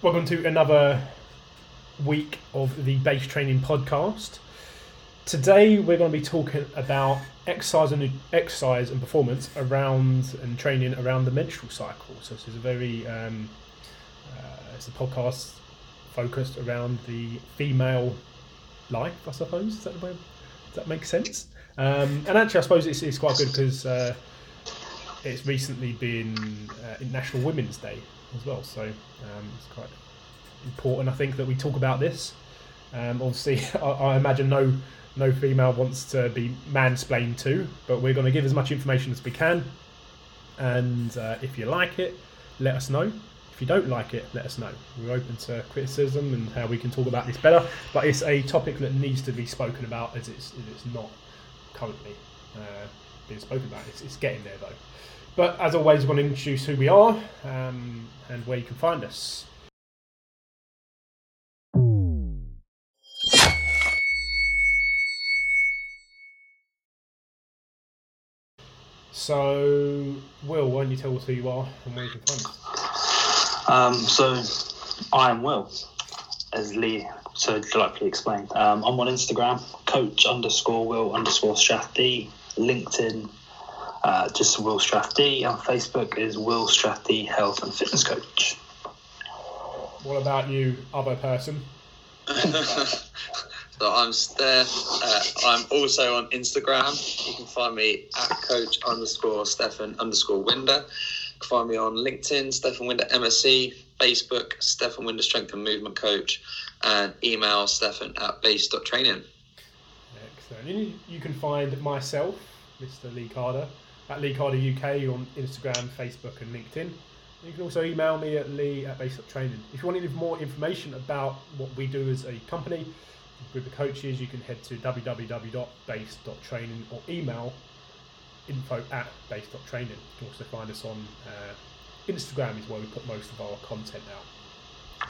Welcome to another week of the base training podcast. Today we're going to be talking about exercise and exercise and performance around and training around the menstrual cycle. So this is a very um, uh, it's a podcast focused around the female life, I suppose. Is that the way? Does that make sense? Um, and actually, I suppose it's, it's quite good because uh, it's recently been uh, National Women's Day as well. So um, it's quite important, I think, that we talk about this. Um, obviously, I, I, imagine no no female wants to be mansplained to, but we're going to give as much information as we can. And uh, if you like it, let us know. If you don't like it, let us know. We're open to criticism and how we can talk about this better. But it's a topic that needs to be spoken about as it's, as it's not currently uh, being spoken about. It's, it's getting there though. But as always, we're going to introduce who we are um, and where you can find us. So, Will, why don't you tell us who you are and where you can find us? Um, so, I am Will, as Lee so delightfully explained. Um, I'm on Instagram, coach underscore Will underscore Strathdy, LinkedIn, uh, just Will Strathdy. On Facebook is Will Strathdy Health and Fitness Coach. What about you, other person? so I'm Steph. Uh, I'm also on Instagram. You can find me at coach underscore Stefan underscore Winder. You can find me on LinkedIn, Stefan Winder MSc, Facebook, Stefan Winder Strength and Movement Coach, and email Stefan at base.training. Excellent. You can find myself, Mr. Lee Carter, at Lee Carter UK on Instagram, Facebook, and LinkedIn. You can also email me at lee at base training. If you want any more information about what we do as a company, with the coaches, you can head to www.base.training or email info at base.training. You can also find us on uh, Instagram is where we put most of our content out.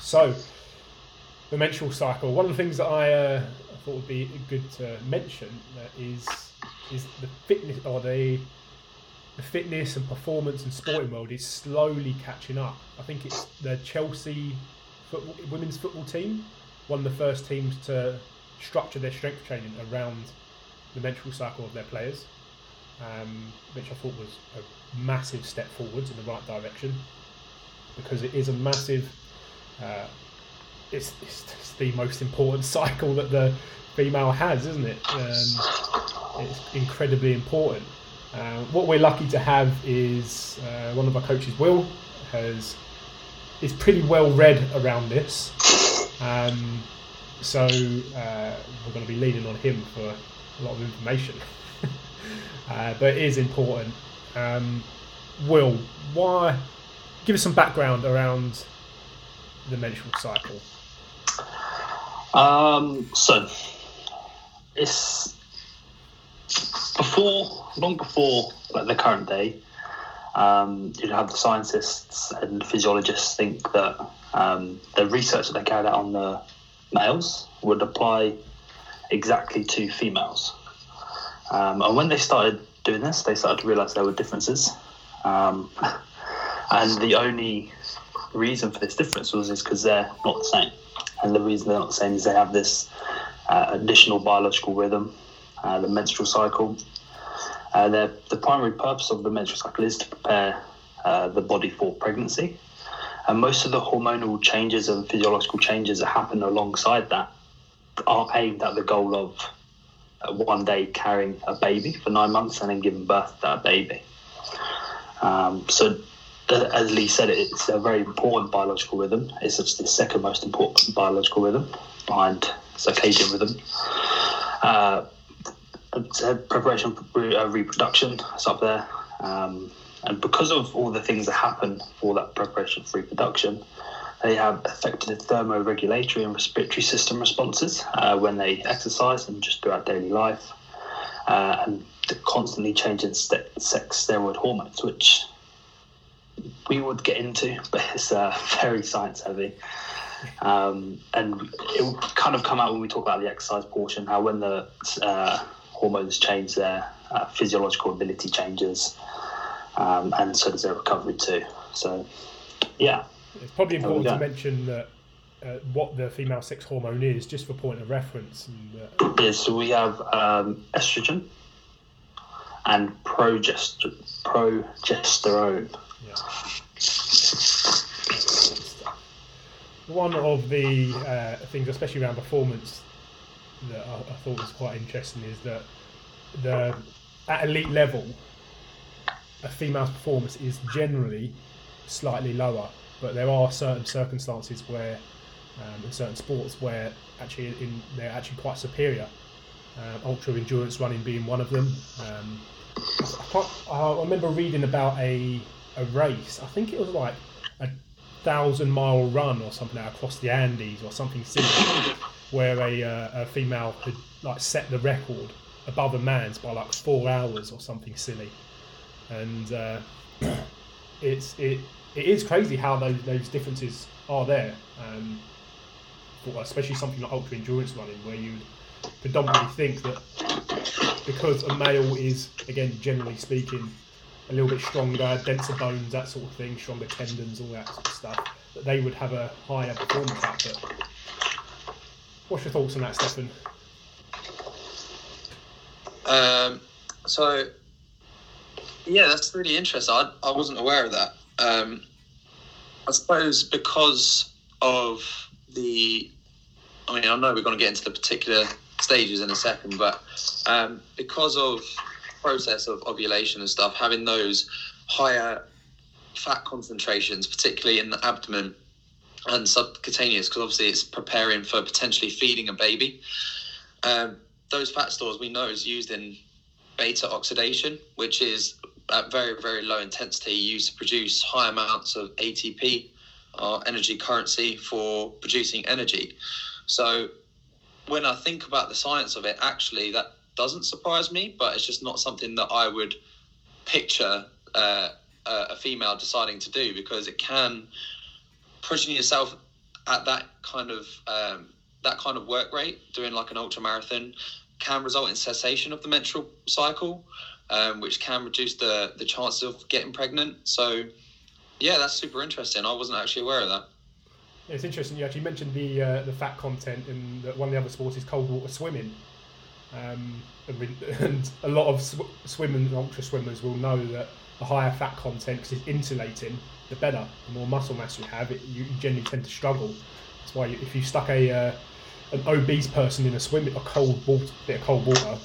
So, the menstrual cycle. One of the things that I, uh, thought would be good to mention uh, is is the fitness or the the fitness and performance and sporting world is slowly catching up. I think it's the Chelsea football, women's football team, one of the first teams to structure their strength training around the menstrual cycle of their players, um, which I thought was a massive step forwards in the right direction because it is a massive. Uh, it's, it's, it's, the most important cycle that the female has, isn't it? Um, it's incredibly important. Uh, what we're lucky to have is uh, one of our coaches, Will, has is pretty well read around this. Um, so uh, we're going to be leaning on him for a lot of information. Uh, but it is important. Um, Will, why? Give us some background around the menstrual cycle. Um, so it's before, long before like the current day, um, you'd have the scientists and physiologists think that um, the research that they carried out on the males would apply exactly to females. Um, and when they started doing this, they started to realize there were differences. Um, and the only reason for this difference was is because they're not the same. And the reason they're not the same is they have this uh, additional biological rhythm, uh, the menstrual cycle. Uh, the primary purpose of the menstrual cycle is to prepare uh, the body for pregnancy. And most of the hormonal changes and physiological changes that happen alongside that are aimed at the goal of uh, one day carrying a baby for nine months and then giving birth to that baby. Um, so as Lee said, it's a very important biological rhythm. It's the second most important biological rhythm behind circadian rhythm. Uh, preparation for uh, reproduction is up there. Um, and because of all the things that happen for that preparation for reproduction, they have affected the thermoregulatory and respiratory system responses uh, when they exercise and just throughout daily life. Uh, and the constantly changing sex steroid hormones, which we would get into, but it's uh, very science heavy. Um, and it will kind of come out when we talk about the exercise portion, how when the uh, hormones change, their uh, physiological ability changes, um, and so does their recovery too. So, yeah. It's probably important to mention that uh, what the female sex hormone is, just for point of reference. And, uh, Yeah, so we have um, estrogen and progest- progesterone. one of the uh, things, especially around performance, that I, I thought was quite interesting is that the at elite level, a female's performance is generally slightly lower, but there are certain circumstances where, um, in certain sports, where actually in, they're actually quite superior. Uh, ultra endurance running being one of them. Um, I, I, remember reading about a a race. I think it was like a thousand mile run or something across the Andes or something similar, where a, uh, a female had like set the record above a man's by like four hours or something silly, and uh, it's it it is crazy how those those differences are there. Um, for especially something like ultra endurance running, where you predominantly think that because a male is again generally speaking a little bit stronger, denser bones, that sort of thing, stronger tendons, all that sort of stuff, that they would have a higher performance output. What's your thoughts on that, Stefan? Um, so, yeah, that's really interesting. I, I wasn't aware of that. Um, I suppose because of the, I mean, I know we're going to get into the particular stages in a second, but um, because of process of ovulation and stuff, having those higher fat concentrations, particularly in the abdomen and subcutaneous, because obviously it's preparing for potentially feeding a baby. Um, those fat stores we know is used in beta oxidation, which is at very, very low intensity used to produce high amounts of ATP our energy currency for producing energy. So when I think about the science of it, actually, that doesn't surprise me, but it's just not something that I would picture uh, a female deciding to do because it can pushing yourself at that kind of um, that kind of work rate, doing like an ultra marathon, can result in cessation of the menstrual cycle, um, which can reduce the the chances of getting pregnant. So, yeah, that's super interesting. I wasn't actually aware of that. It's interesting. You actually mentioned the uh, the fat content, and one of the other sports is cold water swimming. Um, and, and a lot of sw- swimmers, ultra swimmers, will know that the higher fat content, because it's insulating, the better. The more muscle mass you have, it, you generally tend to struggle. That's why if you stuck a uh, an obese person in a swim, a cold water, bit of cold water,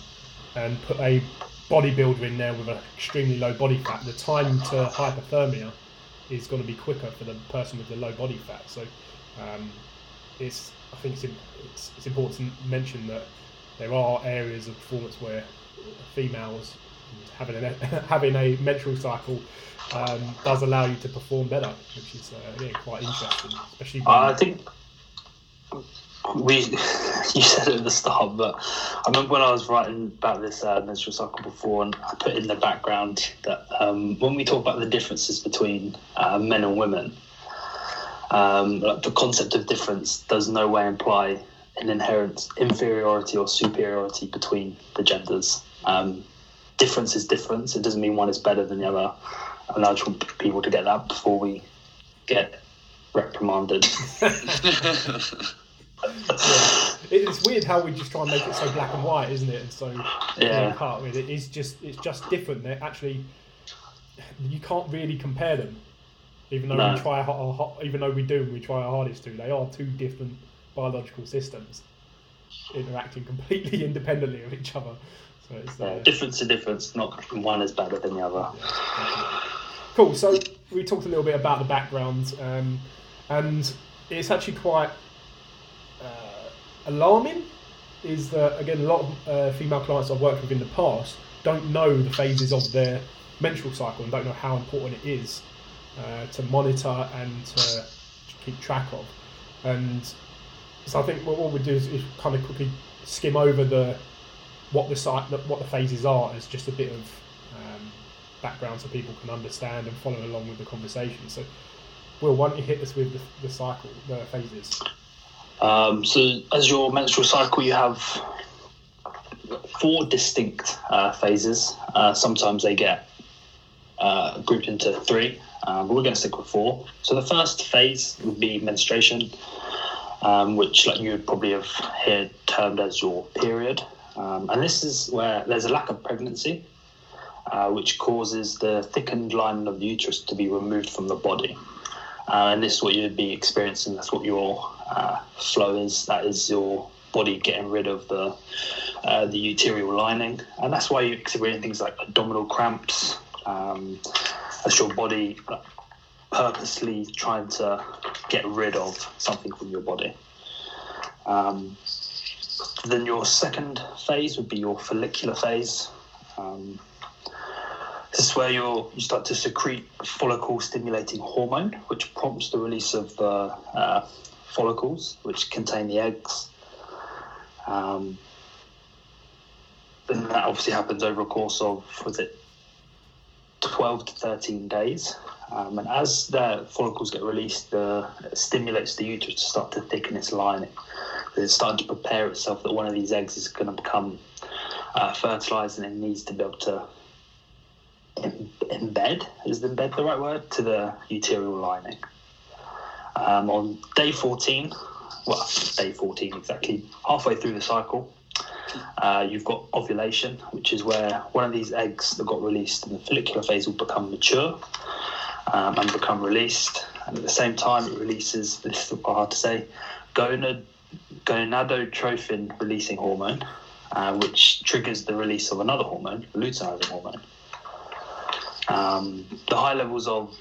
and put a bodybuilder in there with an extremely low body fat, the time to hypothermia is going to be quicker for the person with the low body fat. So um, it's I think it's, it's it's important to mention that there are areas of performance where females having a having a menstrual cycle um, does allow you to perform better, which is uh, yeah, quite interesting, especially when, I think we you said it at the start, but I remember when I was writing about this uh, menstrual cycle before, and I put in the background that um, when we talk about the differences between uh, men and women, um, like the concept of difference does no way imply an inherent inferiority or superiority between the genders. Um, difference is difference. It doesn't mean one is better than the other. And I just want people to get that before we get reprimanded. it's weird how we just try and make it so black and white, isn't it? And so Yeah. clear cut with. It's just it's just different. They're actually you can't really compare them, even though No. we try ho- ho- even though we do and we try our hardest to. They are two different biological systems interacting completely independently of each other. So it's Yeah, uh, difference to difference, not one is better than the other. Cool. So we talked a little bit about the background, um, and it's actually quite uh, alarming. Is that again a lot of uh, female clients I've worked with in the past don't know the phases of their menstrual cycle and don't know how important it is uh, to monitor and to keep track of. And so I think what, what we do is, is kind of quickly skim over the what the site what the phases are as just a bit of um, background so people can understand and follow along with the conversation. So, Will, why don't you hit us with the, the cycle, the phases? Um, so, as your menstrual cycle, you have four distinct uh, phases. Uh, sometimes they get uh, grouped into three. um, but we're going to stick with four. So the first phase would be menstruation, um, which like you would probably have heard termed as your period. Um, and this is where there's a lack of pregnancy, uh, which causes the thickened lining of the uterus to be removed from the body. Uh, and this is what you'd be experiencing. That's what your uh, flow is. That is your body getting rid of the uh, the uterine lining, and that's why you experience things like abdominal cramps. Um, that's your body purposely trying to get rid of something from your body. Um, then your second phase would be your follicular phase. Um, this is where you you start to secrete follicle stimulating hormone, which prompts the release of the uh, follicles, which contain the eggs. Um, then that obviously happens over a course of was it 12 to 13 days. Um, and as the follicles get released, the, it stimulates the uterus to start to thicken its lining. It's starting to prepare itself that one of these eggs is going to become uh, fertilized and it needs to be able to em- embed, is embed the right word, to the uterine lining. Um, on day 14, well, day 14 exactly, halfway through the cycle, uh, you've got ovulation, which is where one of these eggs that got released in the follicular phase will become mature um, and become released. And at the same time, it releases this is quite hard to say gonad, gonadotrophin releasing hormone, uh, which triggers the release of another hormone, luteinizing hormone. Um, the high levels of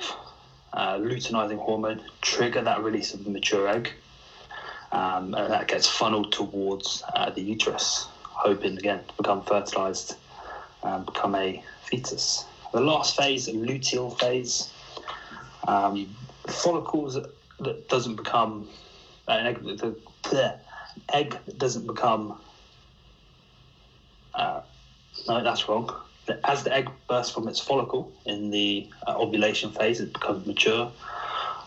uh, luteinizing hormone trigger that release of the mature egg, um, and that gets funneled towards uh, the uterus, hoping again to become fertilized and become a fetus. The last phase, the luteal phase, um, follicles that, doesn't become an egg, the, the egg doesn't become. Uh, no, that's wrong. As the egg bursts from its follicle in the uh, ovulation phase, it becomes mature.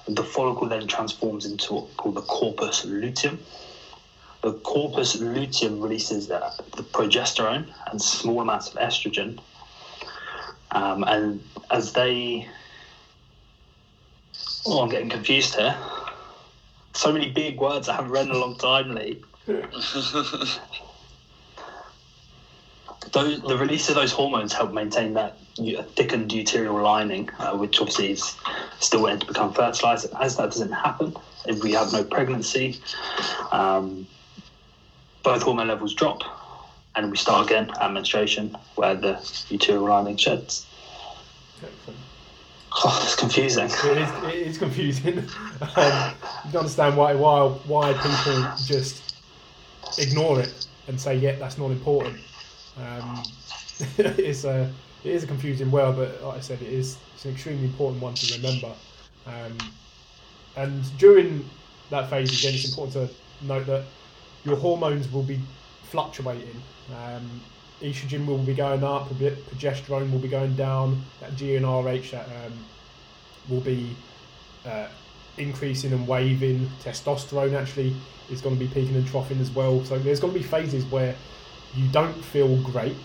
The follicle then transforms into what's called the corpus luteum. The corpus luteum releases the, the progesterone and small amounts of estrogen. Um, and as they. Oh, I'm getting confused here. So many big words I haven't read in a long time, Lee. Those, the release of those hormones help maintain that thickened uterine lining, uh, which obviously is still waiting to become fertilized. As that doesn't happen, if we have no pregnancy, um, both hormone levels drop, and we start again at menstruation, where the uterine lining sheds. Excellent. Oh, it's confusing. It is, it is confusing. um, you can understand why, why why people just ignore it and say, "Yeah, that's not important." Um, it's a it is a confusing world, but like I said, it is it's an extremely important one to remember. Um, and during that phase, again, it's important to note that your hormones will be fluctuating. Um, estrogen will be going up, progesterone will be going down, that GnRH that um, will be uh, increasing and waving. Testosterone actually is going to be peaking and troughing as well. So there's going to be phases where you don't feel great,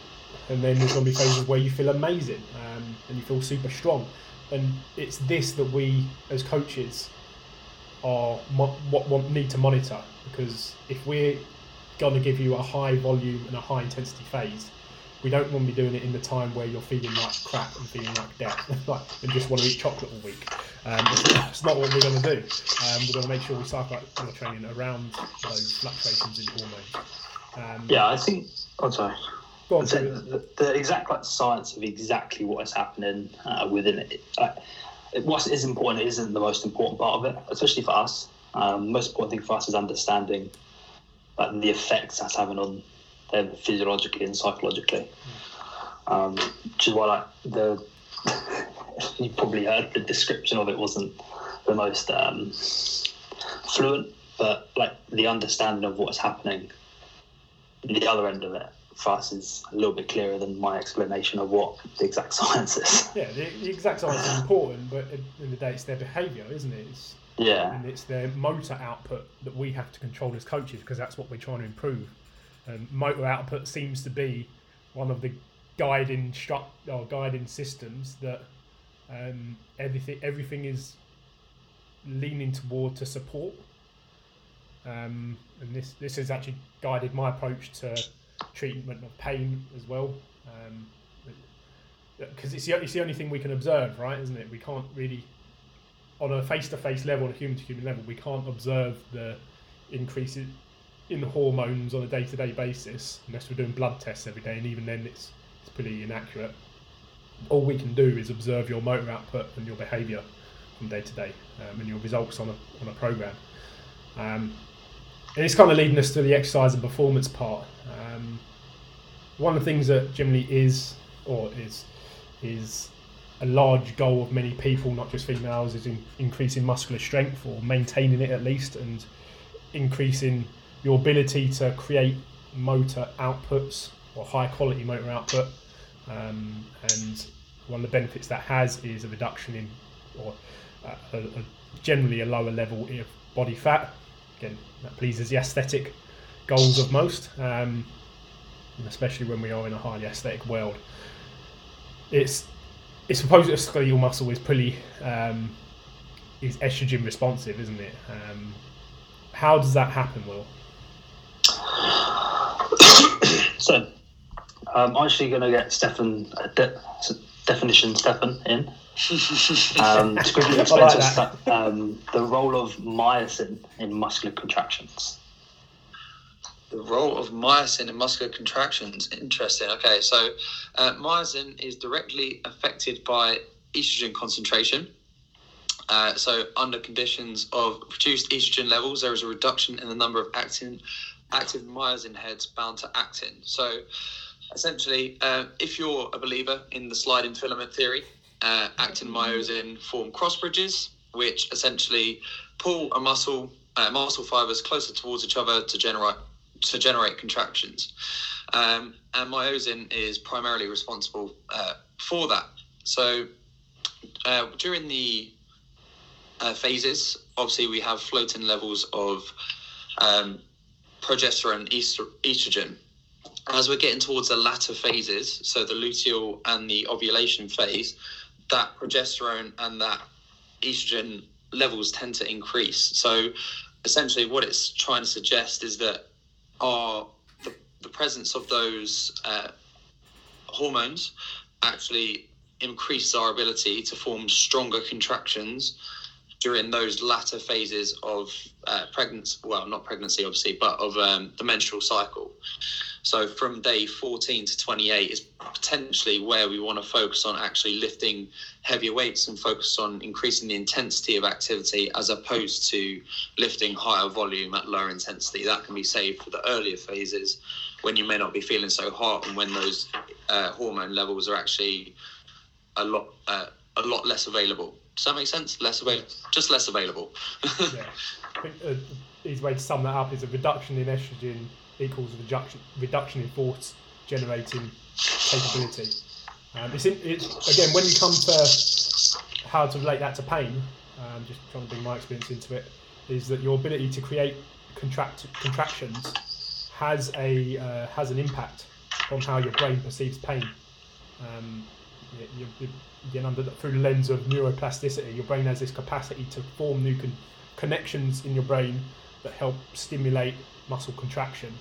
and then there's going to be phases where you feel amazing um, and you feel super strong. And it's this that we as coaches are what want need to monitor because if we're going to give you a high volume and a high intensity phase, we don't want to be doing it in the time where you're feeling like crap and feeling like death, like and just want to eat chocolate all week. Um, it's, not, it's not what we're going to do. Um, we're going to make sure we cycle out our training around those fluctuations in hormones. Um, Yeah, I think. I'm sorry. Go on, David. the, the exact like, science of exactly what is happening uh, within it. Like, what is important isn't the most important part of it, especially for us. Um, most important thing for us is understanding like, the effects that's having on them physiologically and psychologically. Um, which is why like the you probably heard the description of it wasn't the most um, fluent, but like the understanding of what's happening the other end of it for us is a little bit clearer than my explanation of what the exact science is. Yeah, the, the exact science is important, but end the day, it's their behaviour, isn't it? It's, Yeah, and it's their motor output that we have to control as coaches because that's what we're trying to improve. And motor output seems to be one of the guiding stru- or guiding systems that Um, everything everything is leaning toward to support. Um, and this this has actually guided my approach to treatment of pain as well. because it's the, it's the only thing we can observe, right? Isn't it? We can't really, on a face-to-face level, on a human-to-human level, we can't observe the increases in hormones on a day-to-day basis unless we're doing blood tests every day, and even then, it's it's pretty inaccurate. All we can do is observe your motor output and your behaviour from day to day, um, and your results on a on a program. Um, and it's kind of leading us to the exercise and performance part. Um, one of the things that generally is or is is a large goal of many people, not just females, is in increasing muscular strength or maintaining it at least, and increasing your ability to create motor outputs or high quality motor output. Um, and one of the benefits that has is a reduction in, or a, a, generally a lower level of body fat. Again, that pleases the aesthetic goals of most, um, especially when we are in a highly aesthetic world. It's it's supposed that skeletal muscle is pretty um, is estrogen responsive, isn't it? Um, how does that happen, Will? so, I'm actually going to get Stefan a de- definition Stefan in um, to quickly explain like to us um, the role of myosin in muscular contractions. The role of myosin in muscular contractions. Interesting. Okay, so uh, myosin is directly affected by estrogen concentration. Uh, so, under conditions of reduced estrogen levels, there is a reduction in the number of actin, active myosin heads bound to actin. So, essentially, uh, if you're a believer in the sliding filament theory, uh, actin myosin form cross bridges, which essentially pull a muscle uh, muscle fibers closer towards each other to generate to generate contractions. Um, and myosin is primarily responsible uh, for that. So uh, during the uh, phases, obviously we have floating levels of um, progesterone, and estrogen. As we're getting towards the latter phases, so the luteal and the ovulation phase, that progesterone and that estrogen levels tend to increase. So essentially, what it's trying to suggest is that our the, the presence of those uh, hormones actually increases our ability to form stronger contractions during those latter phases of uh, pregnancy. Well, not pregnancy, obviously, but of um, the menstrual cycle. So from day 14 to 28 is potentially where we want to focus on actually lifting heavier weights and focus on increasing the intensity of activity as opposed to lifting higher volume at lower intensity. That can be saved for the earlier phases when you may not be feeling so hot and when those uh, hormone levels are actually a lot uh, a lot less available. Does that make sense? Less available, just less available. yeah, I think uh, easy way to sum that up is a reduction in estrogen equals a reduction, reduction in force generating capability. Um, it's, in, it's, again when you come to how to relate that to pain, um, just trying to bring my experience into it, is that your ability to create contract, contractions has a uh, has an impact on how your brain perceives pain. Um, you, you, under through the lens of neuroplasticity, your brain has this capacity to form new con- connections in your brain that help stimulate muscle contraction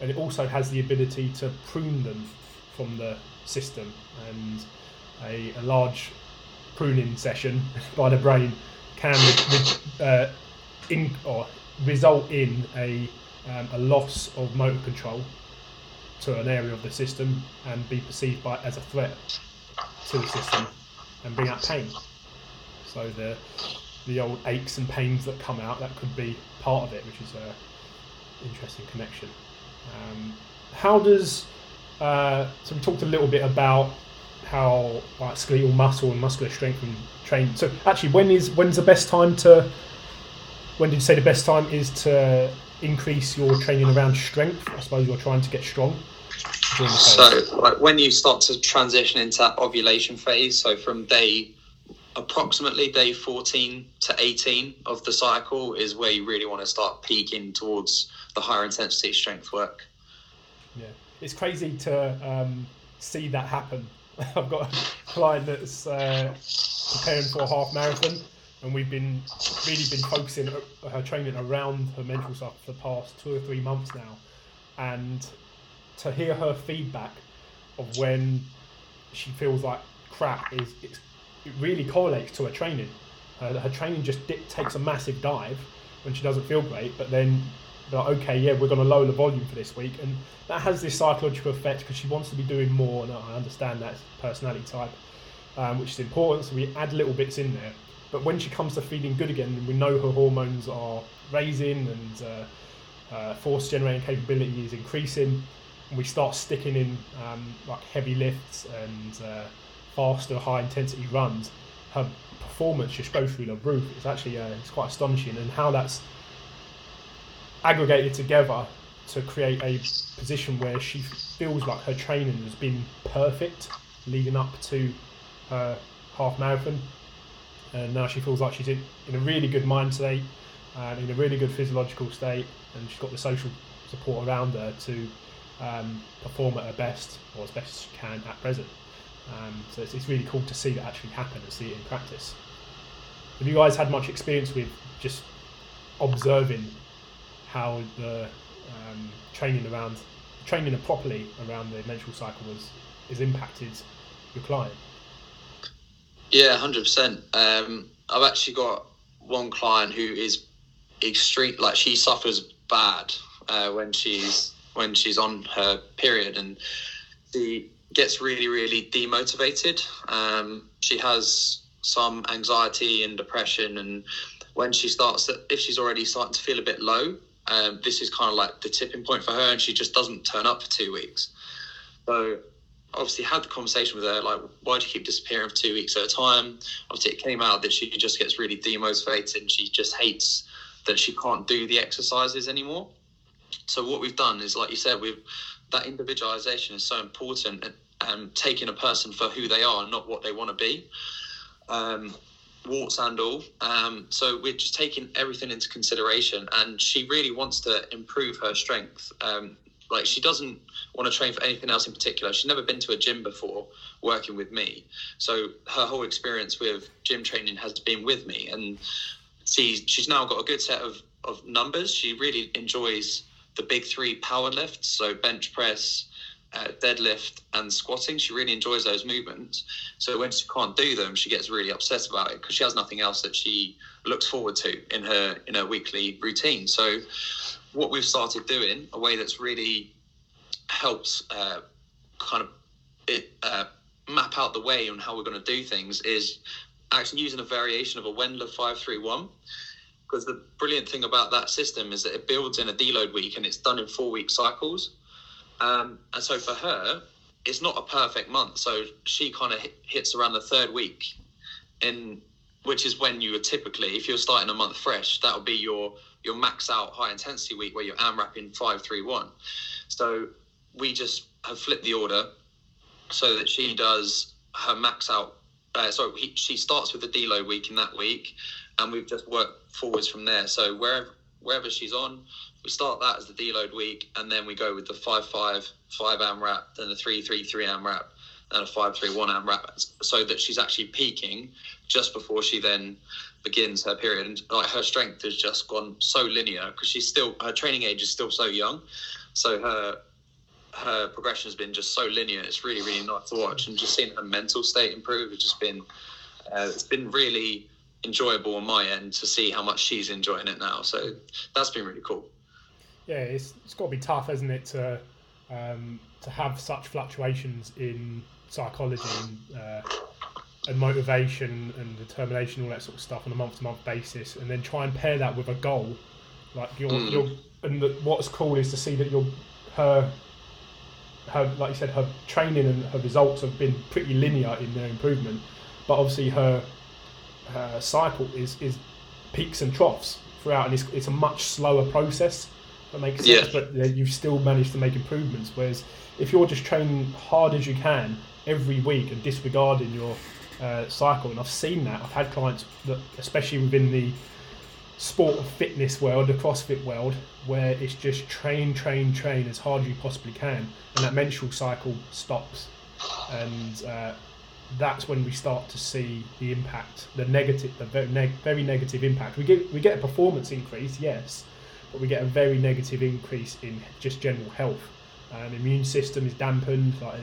and it also has the ability to prune them from the system. And a, a large pruning session by the brain can uh, in, or result in a, um, a loss of motor control to an area of the system and be perceived by as a threat to the system and bring out pain. So the the old aches and pains that come out that could be part of it, which is a interesting connection. Um, how does uh, so we talked a little bit about how like skeletal muscle and muscular strength and training. So actually, when is when's the best time to? When did you say the best time is to increase your training around strength? I suppose you're trying to get strong. So, like when you start to transition into that ovulation phase, so from day approximately day 14 to 18 of the cycle is where you really want to start peaking towards the higher intensity strength work. Yeah, it's crazy to um, see that happen. I've got a client that's uh, preparing for a half marathon, and we've been really been focusing her training around her mental stuff for the past two or three months now, and to hear her feedback of when she feels like crap is it really correlates to her training. Uh, her training just takes a massive dive when she doesn't feel great, but then like, okay, yeah, we're going to lower the volume for this week, and that has this psychological effect because she wants to be doing more. And I understand that personality type, um, which is important. So we add little bits in there. But when she comes to feeling good again, we know her hormones are raising and uh, uh, force generating capability is increasing, and we start sticking in um, like heavy lifts and uh, faster, high intensity runs, her performance just goes through the roof. It's actually uh, it's quite astonishing, and how that's aggregated together to create a position where she feels like her training has been perfect leading up to her half marathon. And now she feels like she's in, in a really good mind state and in a really good physiological state, and she's got the social support around her to um, perform at her best or as best as she can at present. Um, so it's, it's really cool to see that actually happen and see it in practice. Have you guys had much experience with just observing how the um, training around training properly around the menstrual cycle was is impacted your client? Yeah, hundred um, percent. I've actually got one client who is extreme. Like she suffers bad uh, when she's when she's on her period, and she gets really, really demotivated. Um, she has some anxiety and depression, and when she starts, if she's already starting to feel a bit low, um, this is kind of like the tipping point for her, and she just doesn't turn up for two weeks. So obviously had the conversation with her, like, why do you keep disappearing for two weeks at a time? Obviously, it came out that she just gets really demotivated and she just hates that she can't do the exercises anymore. So what we've done is, like you said, we've that individualization is so important and um, taking a person for who they are, and not what they want to be. Um, warts and all. Um, so we're just taking everything into consideration, and she really wants to improve her strength. Um, like she doesn't want to train for anything else in particular. She's never been to a gym before working with me, so her whole experience with gym training has been with me, and she's she's now got a good set of of numbers. She really enjoys the big three power lifts, so bench press, uh, deadlift and squatting. She really enjoys those movements. So when she can't do them, she gets really upset about it because she has nothing else that she looks forward to in her in her weekly routine. So what we've started doing, a way that's really helps uh, kind of it, uh, map out the way on how we're going to do things, is actually using a variation of a Wendler five three one. Because the brilliant thing about that system is that it builds in a deload week and it's done in four week cycles. Um, and so for her, it's not a perfect month. So she kind of hits around the third week, in which is when you would typically, if you're starting a month fresh, that would be your your max out high intensity week where you're AMRAPing five three one. So we just have flipped the order so that she does her max out. Uh, so he, she starts with the deload week in that week, and we've just worked forwards from there. So wherever wherever she's on, we start that as the deload week, and then we go with the five five five AMRAP, then the three three three AMRAP, and a five three one AMRAP, so that she's actually peaking just before she then begins her period. And like her strength has just gone so linear because she's still her training age is still so young, so her her progression has been just so linear. It's really really nice to watch, and just seeing her mental state improve has just been uh, it's been really enjoyable on my end to see how much she's enjoying it now. So that's been really cool yeah, it's, it's got to be tough, hasn't it, to um, to have such fluctuations in psychology and, uh, and motivation and determination, all that sort of stuff on a month to month basis, and then try and pair that with a goal. Like you're, mm. you're and the, what's cool is to see that your her her like you said her training and her results have been pretty linear in their improvement, but obviously her her cycle is is peaks and troughs throughout, and it's, it's a much slower process that makes sense. Yeah. But uh, you've still managed to make improvements. Whereas if you're just training hard as you can every week and disregarding your uh, cycle, and I've seen that. I've had clients that, especially within the sport of fitness world, the CrossFit world, where it's just train, train, train as hard as you possibly can, and that menstrual cycle stops. and uh, that's when we start to see the impact, the negative, the very, neg- very negative impact. We get we get a performance increase, yes, but we get a very negative increase in just general health. Um, immune system is dampened. Like,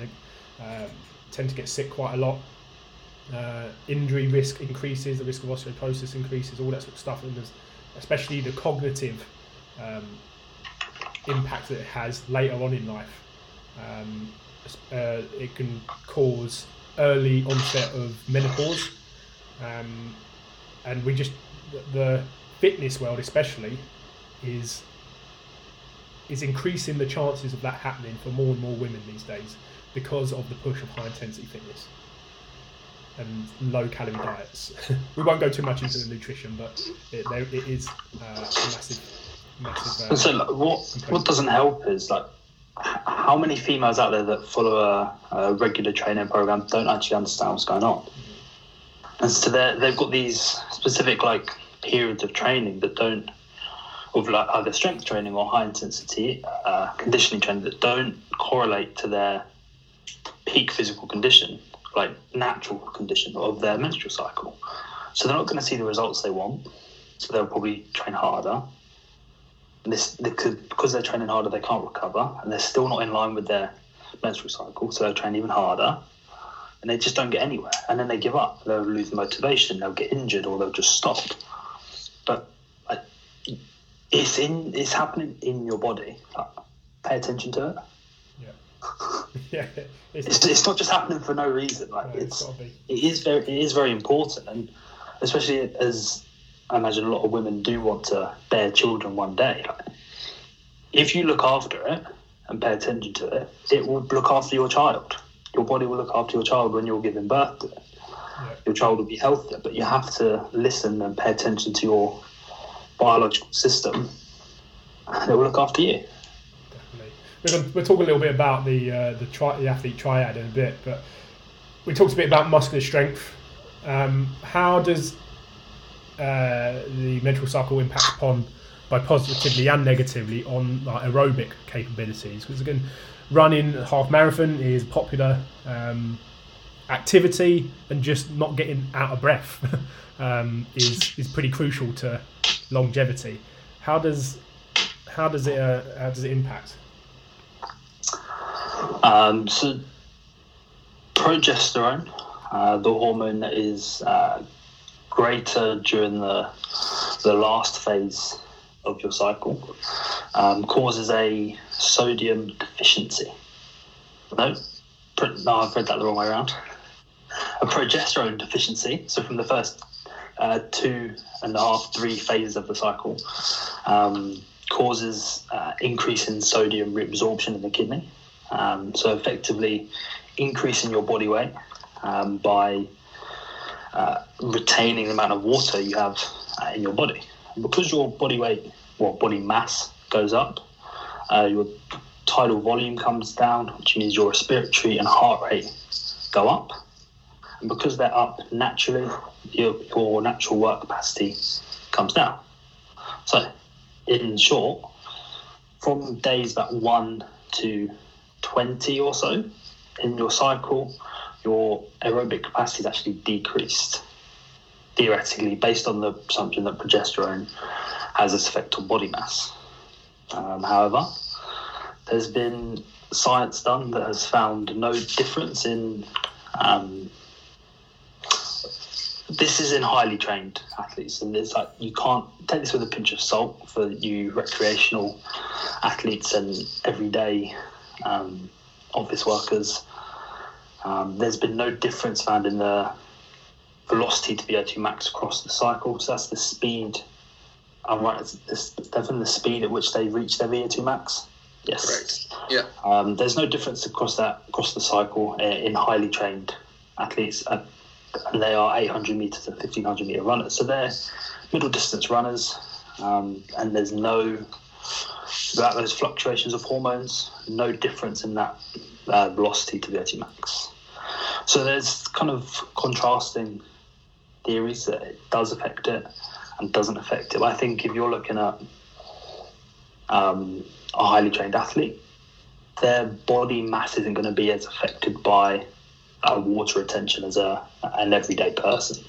uh, tend to get sick quite a lot. Uh, injury risk increases, the risk of osteoporosis increases, all that sort of stuff, and there's especially the cognitive um, impact that it has later on in life. Um, uh, it can cause early onset of menopause, um, and we just the fitness world especially is is increasing the chances of that happening for more and more women these days because of the push of high intensity fitness and low calorie diets. we won't go too much into the nutrition, but it, there, it is uh, a massive, massive. Uh, so like, what what doesn't help is like how many females out there that follow a, a, regular training program don't actually understand what's going on, and so they've got these specific like periods of training that don't of like either strength training or high intensity uh, conditioning training that don't correlate to their peak physical condition, like natural condition of their menstrual cycle. So they're not going to see the results they want. So they'll probably train harder. And this they could, because they're training harder, they can't recover, and they're still not in line with their menstrual cycle. So they'll train even harder, and they just don't get anywhere. And then they give up. They'll lose motivation. They'll get injured, or they'll just stop. But like, it's in it's happening in your body. Like, pay attention to it. yeah, it's, it's, it's, not just happening for no reason. Like no, it's, it's it is very it is very important, and especially as I imagine a lot of women do want to bear children one day. If you look after it and pay attention to it, it will look after your child. Your body will look after your child when you're giving birth to it. Your child will be healthier, but you have to listen and pay attention to your biological system, and it will look after you we're going to, we'll talk a little bit about the uh, the, tri- the athlete triad in a bit, but we talked a bit about muscular strength. Um, how does uh, the menstrual cycle impact upon, by positively and negatively, on like, aerobic capabilities? Because again, running half marathon is popular um, activity, and just not getting out of breath um, is is pretty crucial to longevity. How does how does it uh, how does it impact? Um, so, progesterone, uh, the hormone that is uh, greater during the the last phase of your cycle, um, causes a sodium deficiency. No, no, I've read that the wrong way around. A progesterone deficiency. So from the first uh, two and a half, three phases of the cycle, um, causes uh, increase in sodium reabsorption in the kidney. Um, so effectively increasing your body weight um, by uh, retaining the amount of water you have uh, in your body. And because your body weight, well, body mass goes up, uh, your tidal volume comes down, which means your respiratory and heart rate go up. And because they're up naturally, your, your natural work capacity comes down. So, in short, from days about one to 20 or so in your cycle, your aerobic capacity is actually decreased theoretically based on the assumption that progesterone has this effect on body mass. Um, however, there's been science done that has found no difference in. Um, this is in highly trained athletes, and it's like you can't take this with a pinch of salt for you recreational athletes and everyday um, office workers. Um, there's been no difference found in the velocity to VO2 max across the cycle. So that's the speed. I'm right. It's, definitely the speed at which they reach their VO2 max. Yes. Correct. Yeah. Um, there's no difference across that across the cycle in highly trained athletes, uh, and they are 800 meters and 1500 meter runners. So they're middle distance runners, um, and there's no without those fluctuations of hormones, no difference in that uh, velocity to VO2 max. So there's kind of contrasting theories that it does affect it and doesn't affect it. But I think if you're looking at um, a highly trained athlete, their body mass isn't going to be as affected by uh, water retention as a an everyday person.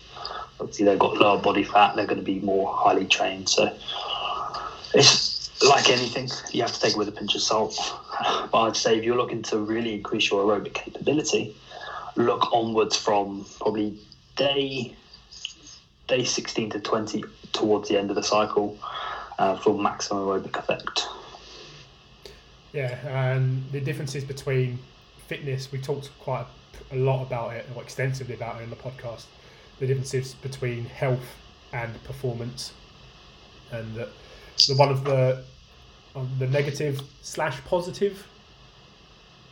Obviously, they've got lower body fat. They're going to be more highly trained. So it's like anything, you have to take it with a pinch of salt. But I'd say if you're looking to really increase your aerobic capability, look onwards from probably day day 16 to 20 towards the end of the cycle uh, for maximum aerobic effect. Yeah, and the differences between fitness, we talked quite a lot about it, or extensively about it in the podcast. The differences between health and performance, and the, the one of the um, the negative slash positive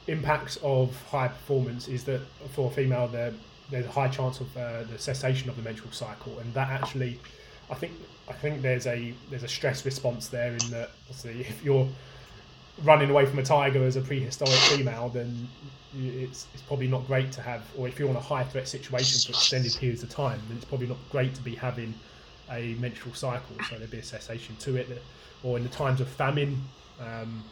impacts of high performance is that for a female, there there's a high chance of uh, the cessation of the menstrual cycle, and that actually, I think, I think there's a there's a stress response there in that. Obviously, if you're running away from a tiger as a prehistoric female, then it's, it's probably not great to have, or if you're in a high threat situation for extended periods of time, then it's probably not great to be having a menstrual cycle. So there'd be a cessation to it. Or in the times of famine, um,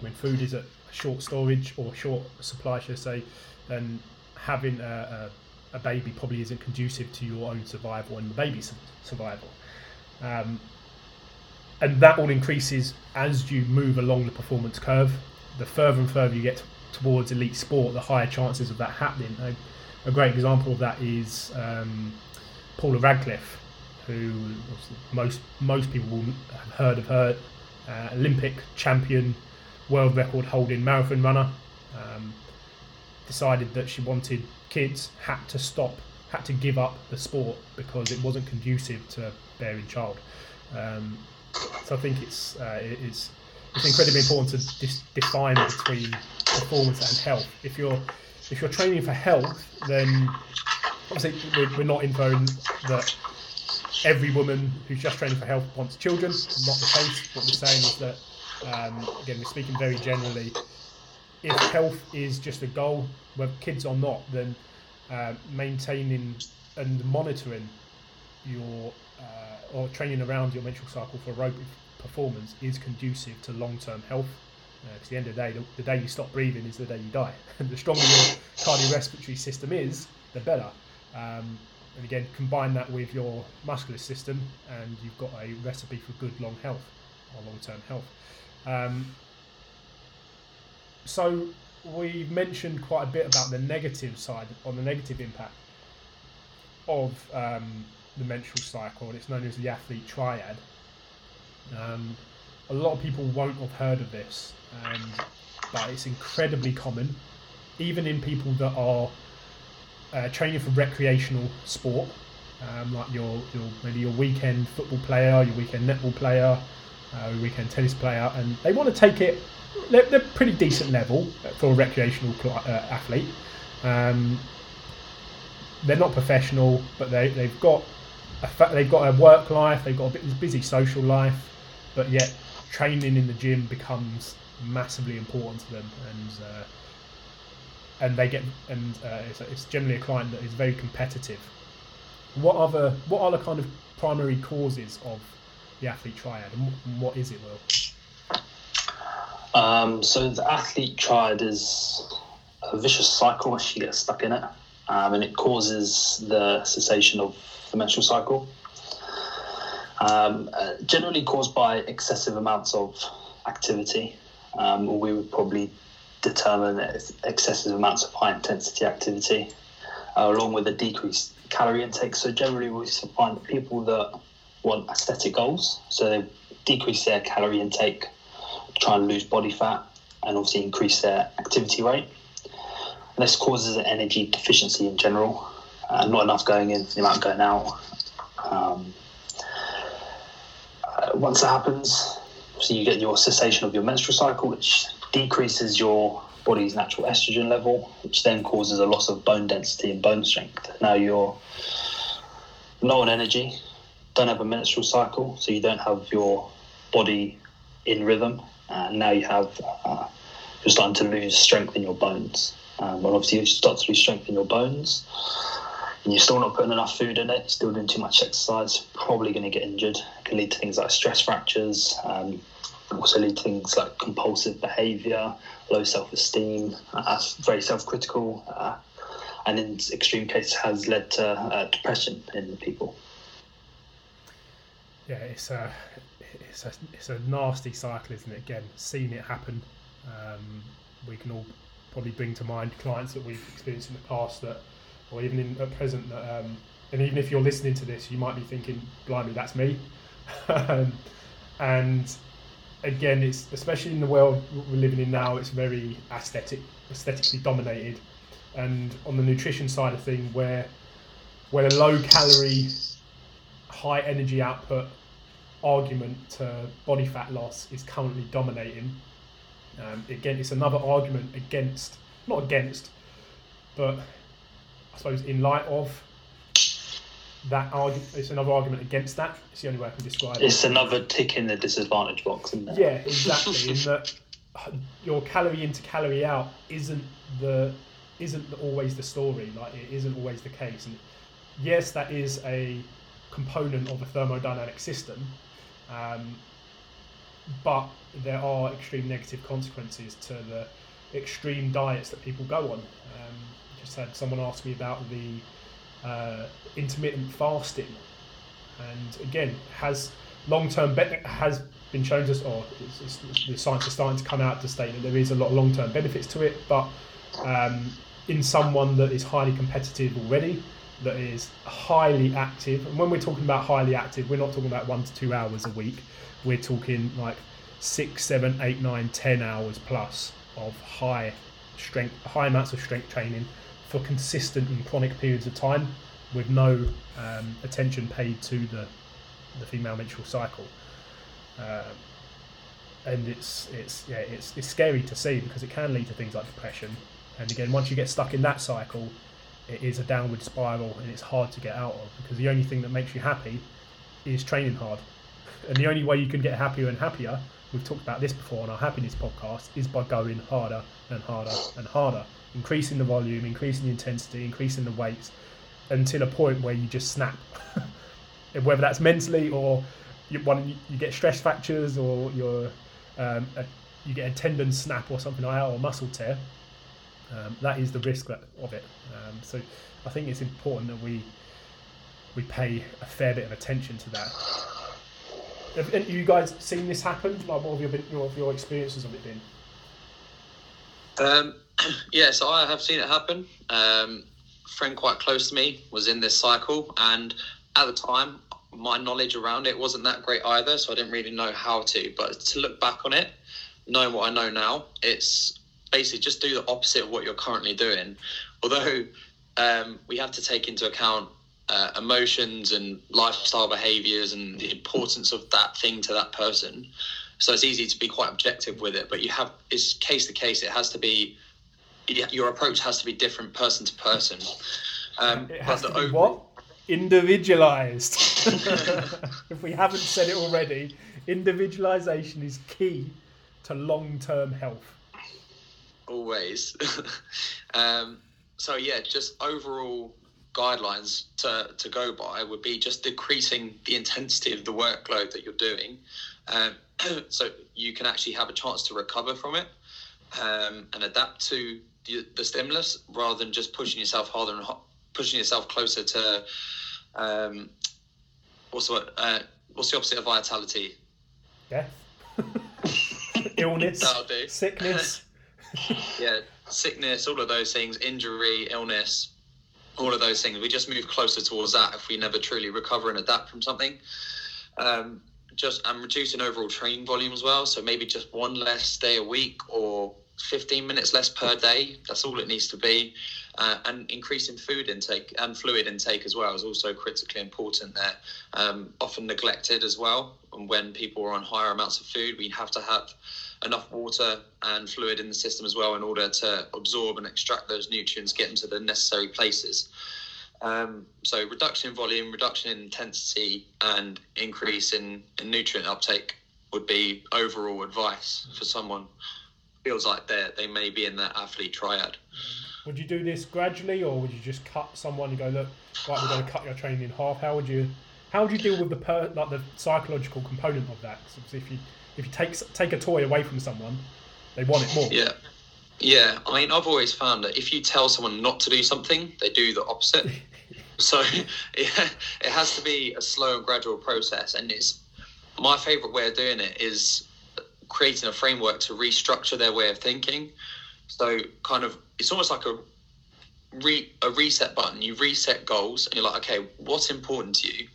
when food is at short storage or short supply, should I say, then having a, a, a, baby probably isn't conducive to your own survival and the baby's survival. Um, and that all increases as you move along the performance curve. The further and further you get towards elite sport, the higher chances of that happening. A, a great example of that is um, Paula Radcliffe, who most most people will have heard of her, uh, Olympic champion, world record holding marathon runner. Um, decided that she wanted kids, had to stop, had to give up the sport because it wasn't conducive to bearing child. Um, so I think it's uh, it's it's incredibly important to dis- define between performance and health. If you're if you're training for health, then obviously we're, we're not inferring that every woman who's just training for health wants children. Not the case. What we're saying is that um, again we're speaking very generally. If health is just a goal, whether kids or not, then uh, maintaining and monitoring your uh, or training around your menstrual cycle for aerobic performance is conducive to long-term health. Because uh, the end of the day, the, the, day you stop breathing is the day you die. And the stronger your cardiorespiratory system is, the better. Um, and again, combine that with your muscular system, and you've got a recipe for good long health or long-term health. Um, so we mentioned quite a bit about the negative side, on the negative impact of um, the menstrual cycle, and it's known as the athlete triad. Um, a lot of people won't have heard of this, um, but it's incredibly common, even in people that are uh, training for recreational sport, um, like your, your maybe your weekend football player, your weekend netball player, uh, weekend tennis player, and they want to take it. They're, they're pretty decent level for a recreational uh, athlete. Um, they're not professional, but they, they've got a they've got a work life, they've got a busy social life, but yet training in the gym becomes massively important to them, and uh, and they get and uh, it's, it's, generally a client that is very competitive. What other what are the kind of primary causes of the athlete triad, and what is it, Will? Um, so the athlete triad is a vicious cycle once you get stuck in it, um, and it causes the cessation of the menstrual cycle. Um, uh, generally caused by excessive amounts of activity. Um, we would probably determine excessive amounts of high intensity activity, uh, along with a decreased calorie intake. So generally, we find people that want aesthetic goals, so they decrease their calorie intake, try and lose body fat, and obviously increase their activity rate. And this causes an energy deficiency in general, uh, not enough going in, the amount going out. Um, uh, once that happens, so you get your cessation of your menstrual cycle, which decreases your body's natural estrogen level, which then causes a loss of bone density and bone strength. Now you're low on energy, don't have a menstrual cycle, so you don't have your body in rhythm, and now you have uh, you're starting to lose strength in your bones. Um, and obviously, you start to lose strength in your bones and you're still not putting enough food in it, still doing too much exercise, probably going to get injured. It can lead to things like stress fractures, um, also lead to things like compulsive behaviour, low self-esteem, uh, very self-critical, uh, and in extreme cases has led to uh, depression in people. Yeah, it's a, it's a it's a nasty cycle, isn't it? Again, seeing it happen, um, we can all probably bring to mind clients that we've experienced in the past that, or even in at present that, um, and even if you're listening to this, you might be thinking, "Blimey, that's me," um, and again, it's especially in the world we're living in now. It's very aesthetic, aesthetically dominated, and on the nutrition side of thing, where where a low calorie, high energy output argument to body fat loss is currently dominating. Um, again, it's another argument against, not against, but I suppose in light of that argument, it's another argument against that. It's the only way I can describe it. It's another tick in the disadvantage box, isn't it? Yeah, exactly. in that your calorie in to calorie out isn't the isn't always the story. Like it isn't always the case. And yes, that is a component of a thermodynamic system, um, but there are extreme negative consequences to the extreme diets that people go on. Um, just had someone ask me about the uh, intermittent fasting, and again has long-term be- has been shown to, or it's, it's, the science is starting to come out to state that there is a lot of long-term benefits to it, but um, in someone that is highly competitive already, that is highly active, and when we're talking about highly active, we're not talking about one to two hours a week. We're talking like six, seven, eight, nine, ten hours plus of high strength, high amounts of strength training for consistent and chronic periods of time, with no um, attention paid to the the female menstrual cycle. Um, and it's it's yeah it's, it's scary to see because it can lead to things like depression. And again, once you get stuck in that cycle, it is a downward spiral and it's hard to get out of because the only thing that makes you happy is training hard. And the only way you can get happier and happier, we've talked about this before on our happiness podcast, is by going harder and harder and harder, increasing the volume, increasing the intensity, increasing the weights until a point where you just snap. Whether that's mentally or you, one, you get stress fractures or you're, um, a, you get a tendon snap or something like that or muscle tear, um, that is the risk of it. Um, so I think it's important that we we pay a fair bit of attention to that. Have you guys seen this happen? Like, what have your, your experiences of it been? Um, yeah, so I have seen it happen. Um, friend quite close to me was in this cycle, and at the time, my knowledge around it wasn't that great either, so I didn't really know how to. But to look back on it, knowing what I know now, it's basically just do the opposite of what you're currently doing. Although um, we have to take into account uh, emotions and lifestyle behaviors and the importance of that thing to that person. So it's easy to be quite objective with it, but you have it's case to case. It has to be your approach has to be different person to person. Um, It has to be over- what? Individualized. if we haven't said it already, individualization is key to long term health. Always. um, so yeah, just overall guidelines to, to go by would be just decreasing the intensity of the workload that you're doing, um, so you can actually have a chance to recover from it um, and adapt to the, the stimulus rather than just pushing yourself harder and ho- pushing yourself closer to um, what's the word? Uh, what's the opposite of vitality? Death, illness, That'll do. sickness. yeah, sickness, all of those things, injury, illness, all of those things. We just move closer towards that if we never truly recover and adapt from something. Um, just and reducing overall training volume as well. So maybe just one less day a week or 15 minutes less per day. That's all it needs to be. Uh, and increasing food intake and fluid intake as well is also critically important there. Um, often neglected as well. And when people are on higher amounts of food, we have to have enough water and fluid in the system as well in order to absorb and extract those nutrients, get them to the necessary places. Um, so reduction in volume, reduction in intensity, and increase in, in nutrient uptake would be overall advice for someone feels like they they may be in that athlete triad. Would you do this gradually, or would you just cut someone and go, look, right, we're going to cut your training in half? How would you, how would you deal with the per, like the psychological component of that? Because if you If you take take a toy away from someone, they want it more. Yeah. Yeah, I mean, I've always found that if you tell someone not to do something, they do the opposite. so it, it has to be a slow and gradual process. And it's my favorite way of doing it is creating a framework to restructure their way of thinking. So, kind of, it's almost like a re, a reset button. You reset goals, and you're like, okay, what's important to you?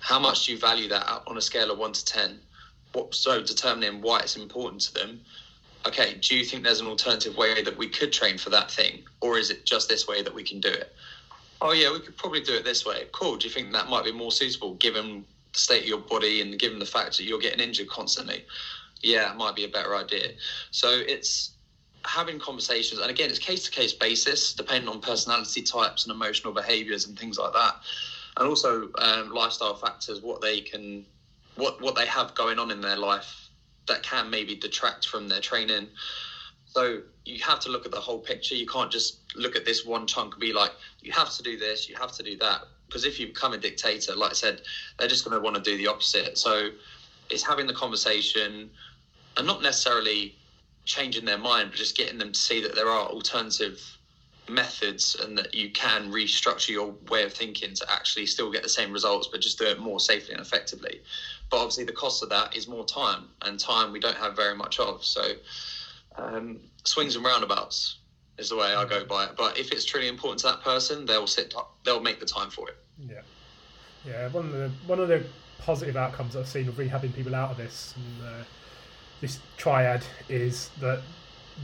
How much do you value that on a scale of one to ten? What, so determining why it's important to them okay, do you think there's an alternative way that we could train for that thing? Or is it just this way that we can do it? Oh, yeah, we could probably do it this way. Cool. Do you think that might be more suitable given the state of your body and given the fact that you're getting injured constantly? Yeah, it might be a better idea. So it's having conversations. And again, it's case to case basis, depending on personality types and emotional behaviors and things like that. And also um, lifestyle factors, what they can, what, what they have going on in their life that can maybe detract from their training. So you have to look at the whole picture. You can't just look at this one chunk and be like, you have to do this, you have to do that. Because if you become a dictator, like I said, they're just going to want to do the opposite. So it's having the conversation and not necessarily changing their mind, but just getting them to see that there are alternative methods and that you can restructure your way of thinking to actually still get the same results, but just do it more safely and effectively. But obviously, the cost of that is more time, and time we don't have very much of. So, um, swings and roundabouts is the way I go by it. But if it's truly important to that person, they'll sit, they'll make the time for it. Yeah, yeah. One of the one of the positive outcomes I've seen of rehabbing people out of this and, uh, this triad is that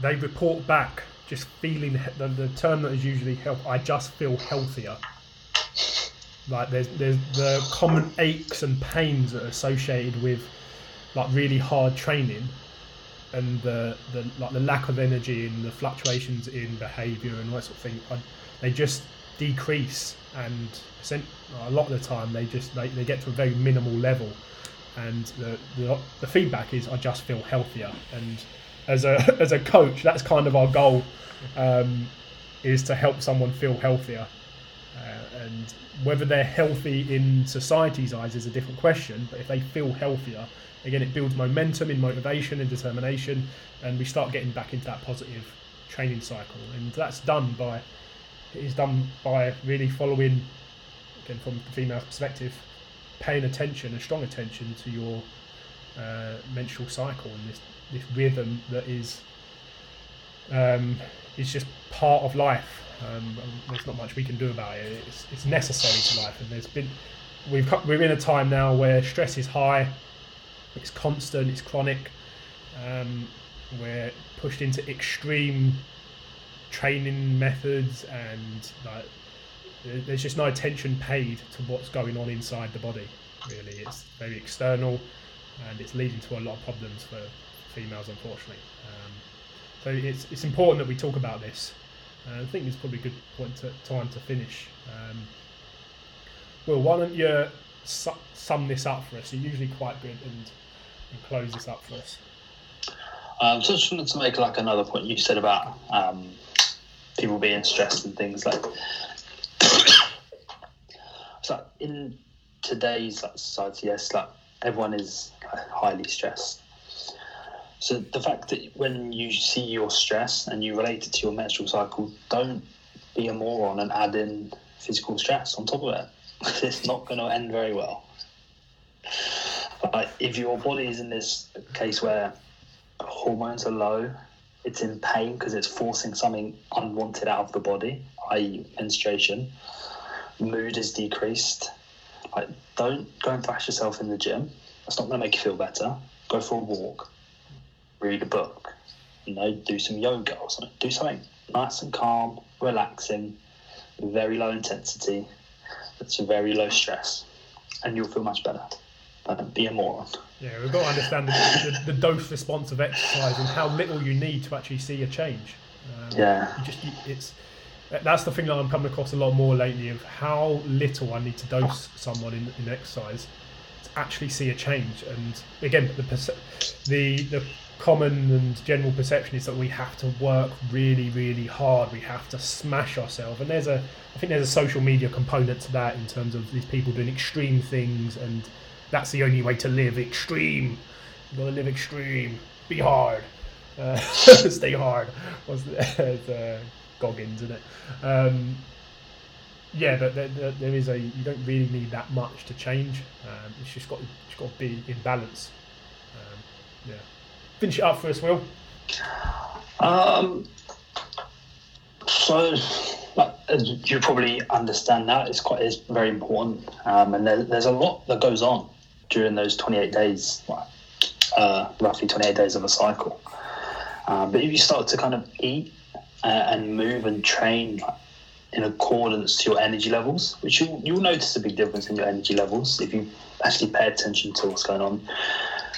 they report back just feeling the, the term that is usually help. I just feel healthier. Like there's there's the common aches and pains that are associated with like really hard training and the, the like the lack of energy and the fluctuations in behaviour and that sort of thing. They just decrease and a lot of the time they just they, they get to a very minimal level and the, the, the feedback is I just feel healthier and as a as a coach that's kind of our goal um, is to help someone feel healthier uh, and whether they're healthy in society's eyes is a different question, but if they feel healthier, again, it builds momentum in motivation and determination, and we start getting back into that positive training cycle. And that's done by is done by really following, again, from the female perspective, paying attention and strong attention to your uh, menstrual cycle and this this rhythm that is um, just part of life um, there's not much we can do about it. It's, it's necessary to life, and there's been we've we're in a time now where stress is high, it's constant, it's chronic. Um, we're pushed into extreme training methods, and like there's just no attention paid to what's going on inside the body. Really, it's very external, and it's leading to a lot of problems for females, unfortunately. Um, so it's it's important that we talk about this uh, I think it's probably a good point to, time to finish. Um, well, why don't you su- sum this up for us? You're usually quite good and, and close this up for us. Um, so I just wanted to make like another point you said about um, people being stressed and things like. so in today's like, society, yes, like everyone is highly stressed. So the fact that when you see your stress and you relate it to your menstrual cycle, don't be a moron and add in physical stress on top of it. it's not going to end very well. But if your body is in this case where hormones are low, it's in pain because it's forcing something unwanted out of the body, i.e., menstruation. Mood is decreased. Like, don't go and thrash yourself in the gym. That's not going to make you feel better. Go for a walk read a book, you know, do some yoga or something. Do something nice and calm, relaxing, very low intensity, that's a very low stress, and you'll feel much better. Don't be a moron. Yeah, we've got to understand the, the, the dose response of exercise and how little you need to actually see a change. Um, yeah. You just it's that's the thing that I'm coming across a lot more lately of how little I need to dose someone in, in exercise actually see a change. And again, the the the common and general perception is that we have to work really, really hard. We have to smash ourselves, and there's a, I think there's a social media component to that in terms of these people doing extreme things, and that's the only way to live extreme. You gotta live extreme. Be hard. Uh, stay hard. Was uh, Goggins, isn't it? Um, yeah, but there, there, there is a. You don't really need that much to change. Um, it's just got it's got to be in balance. Um, yeah. Finish it up for us, Will. Um, so, as you probably understand that it's quite it's very important, um, and there, there's a lot that goes on during those 28 days, uh, roughly 28 days of a cycle. Um, but if you start to kind of eat uh, and move and train in accordance to your energy levels, which you, you'll notice a big difference in your energy levels if you actually pay attention to what's going on.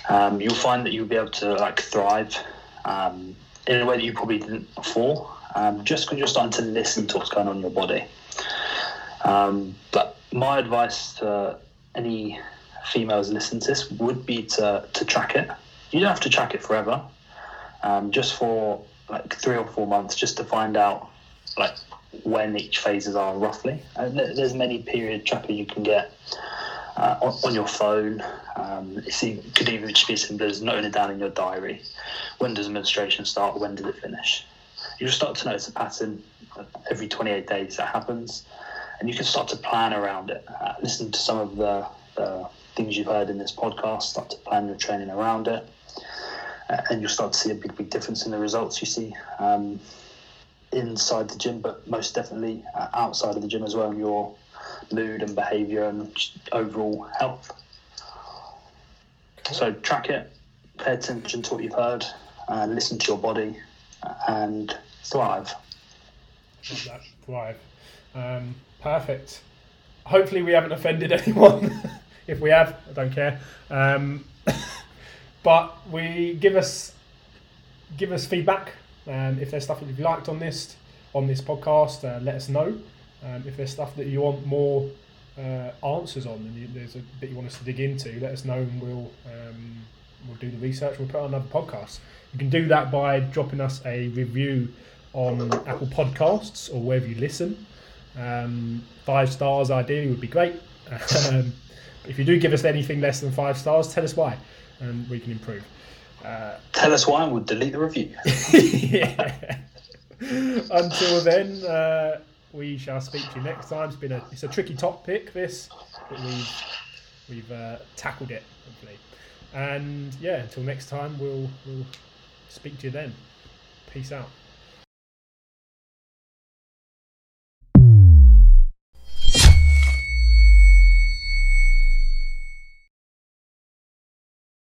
Um, you'll find that you'll be able to like thrive um, in a way that you probably didn't before, um, just because you're starting to listen to what's going on in your body. Um, but my advice to any females listening to this would be to, to track it. You don't have to track it forever, um, just for like three or four months, just to find out like when each phases are roughly. And there's many period tracker you can get uh, on, on, your phone. Um, it could even just be as simple as noting it down in your diary. When does menstruation start? When does it finish? You'll start to notice a pattern every 28 days that happens, and you can start to plan around it. Uh, listen to some of the, the things you've heard in this podcast, start to plan your training around it, uh, and you'll start to see a big, big difference in the results you see. Um, inside the gym, but most definitely uh, outside of the gym as well, your mood and behaviour and overall health. So track it, pay attention to what you've heard, uh, listen to your body, and thrive. Thrive. Um, perfect. Hopefully, we haven't offended anyone. if we have, I don't care. Um, but we give us give us feedback um, if there's stuff that you've liked on this on this podcast, uh, let us know. Um, if there's stuff that you want more uh, answers on, and you, there's a bit you want us to dig into, let us know, and we'll um, we'll do the research. We'll put on another podcast. You can do that by dropping us a review on Apple Podcasts or wherever you listen. Um, five stars ideally would be great. Um, if you do give us anything less than five stars, tell us why, and we can improve. Uh, Tell us why and we'll delete the review. Until then, uh, we shall speak to you next time. It's been a it's a tricky topic this, but we've we've uh, tackled it hopefully. And yeah, until next time, we'll we'll speak to you then. Peace out.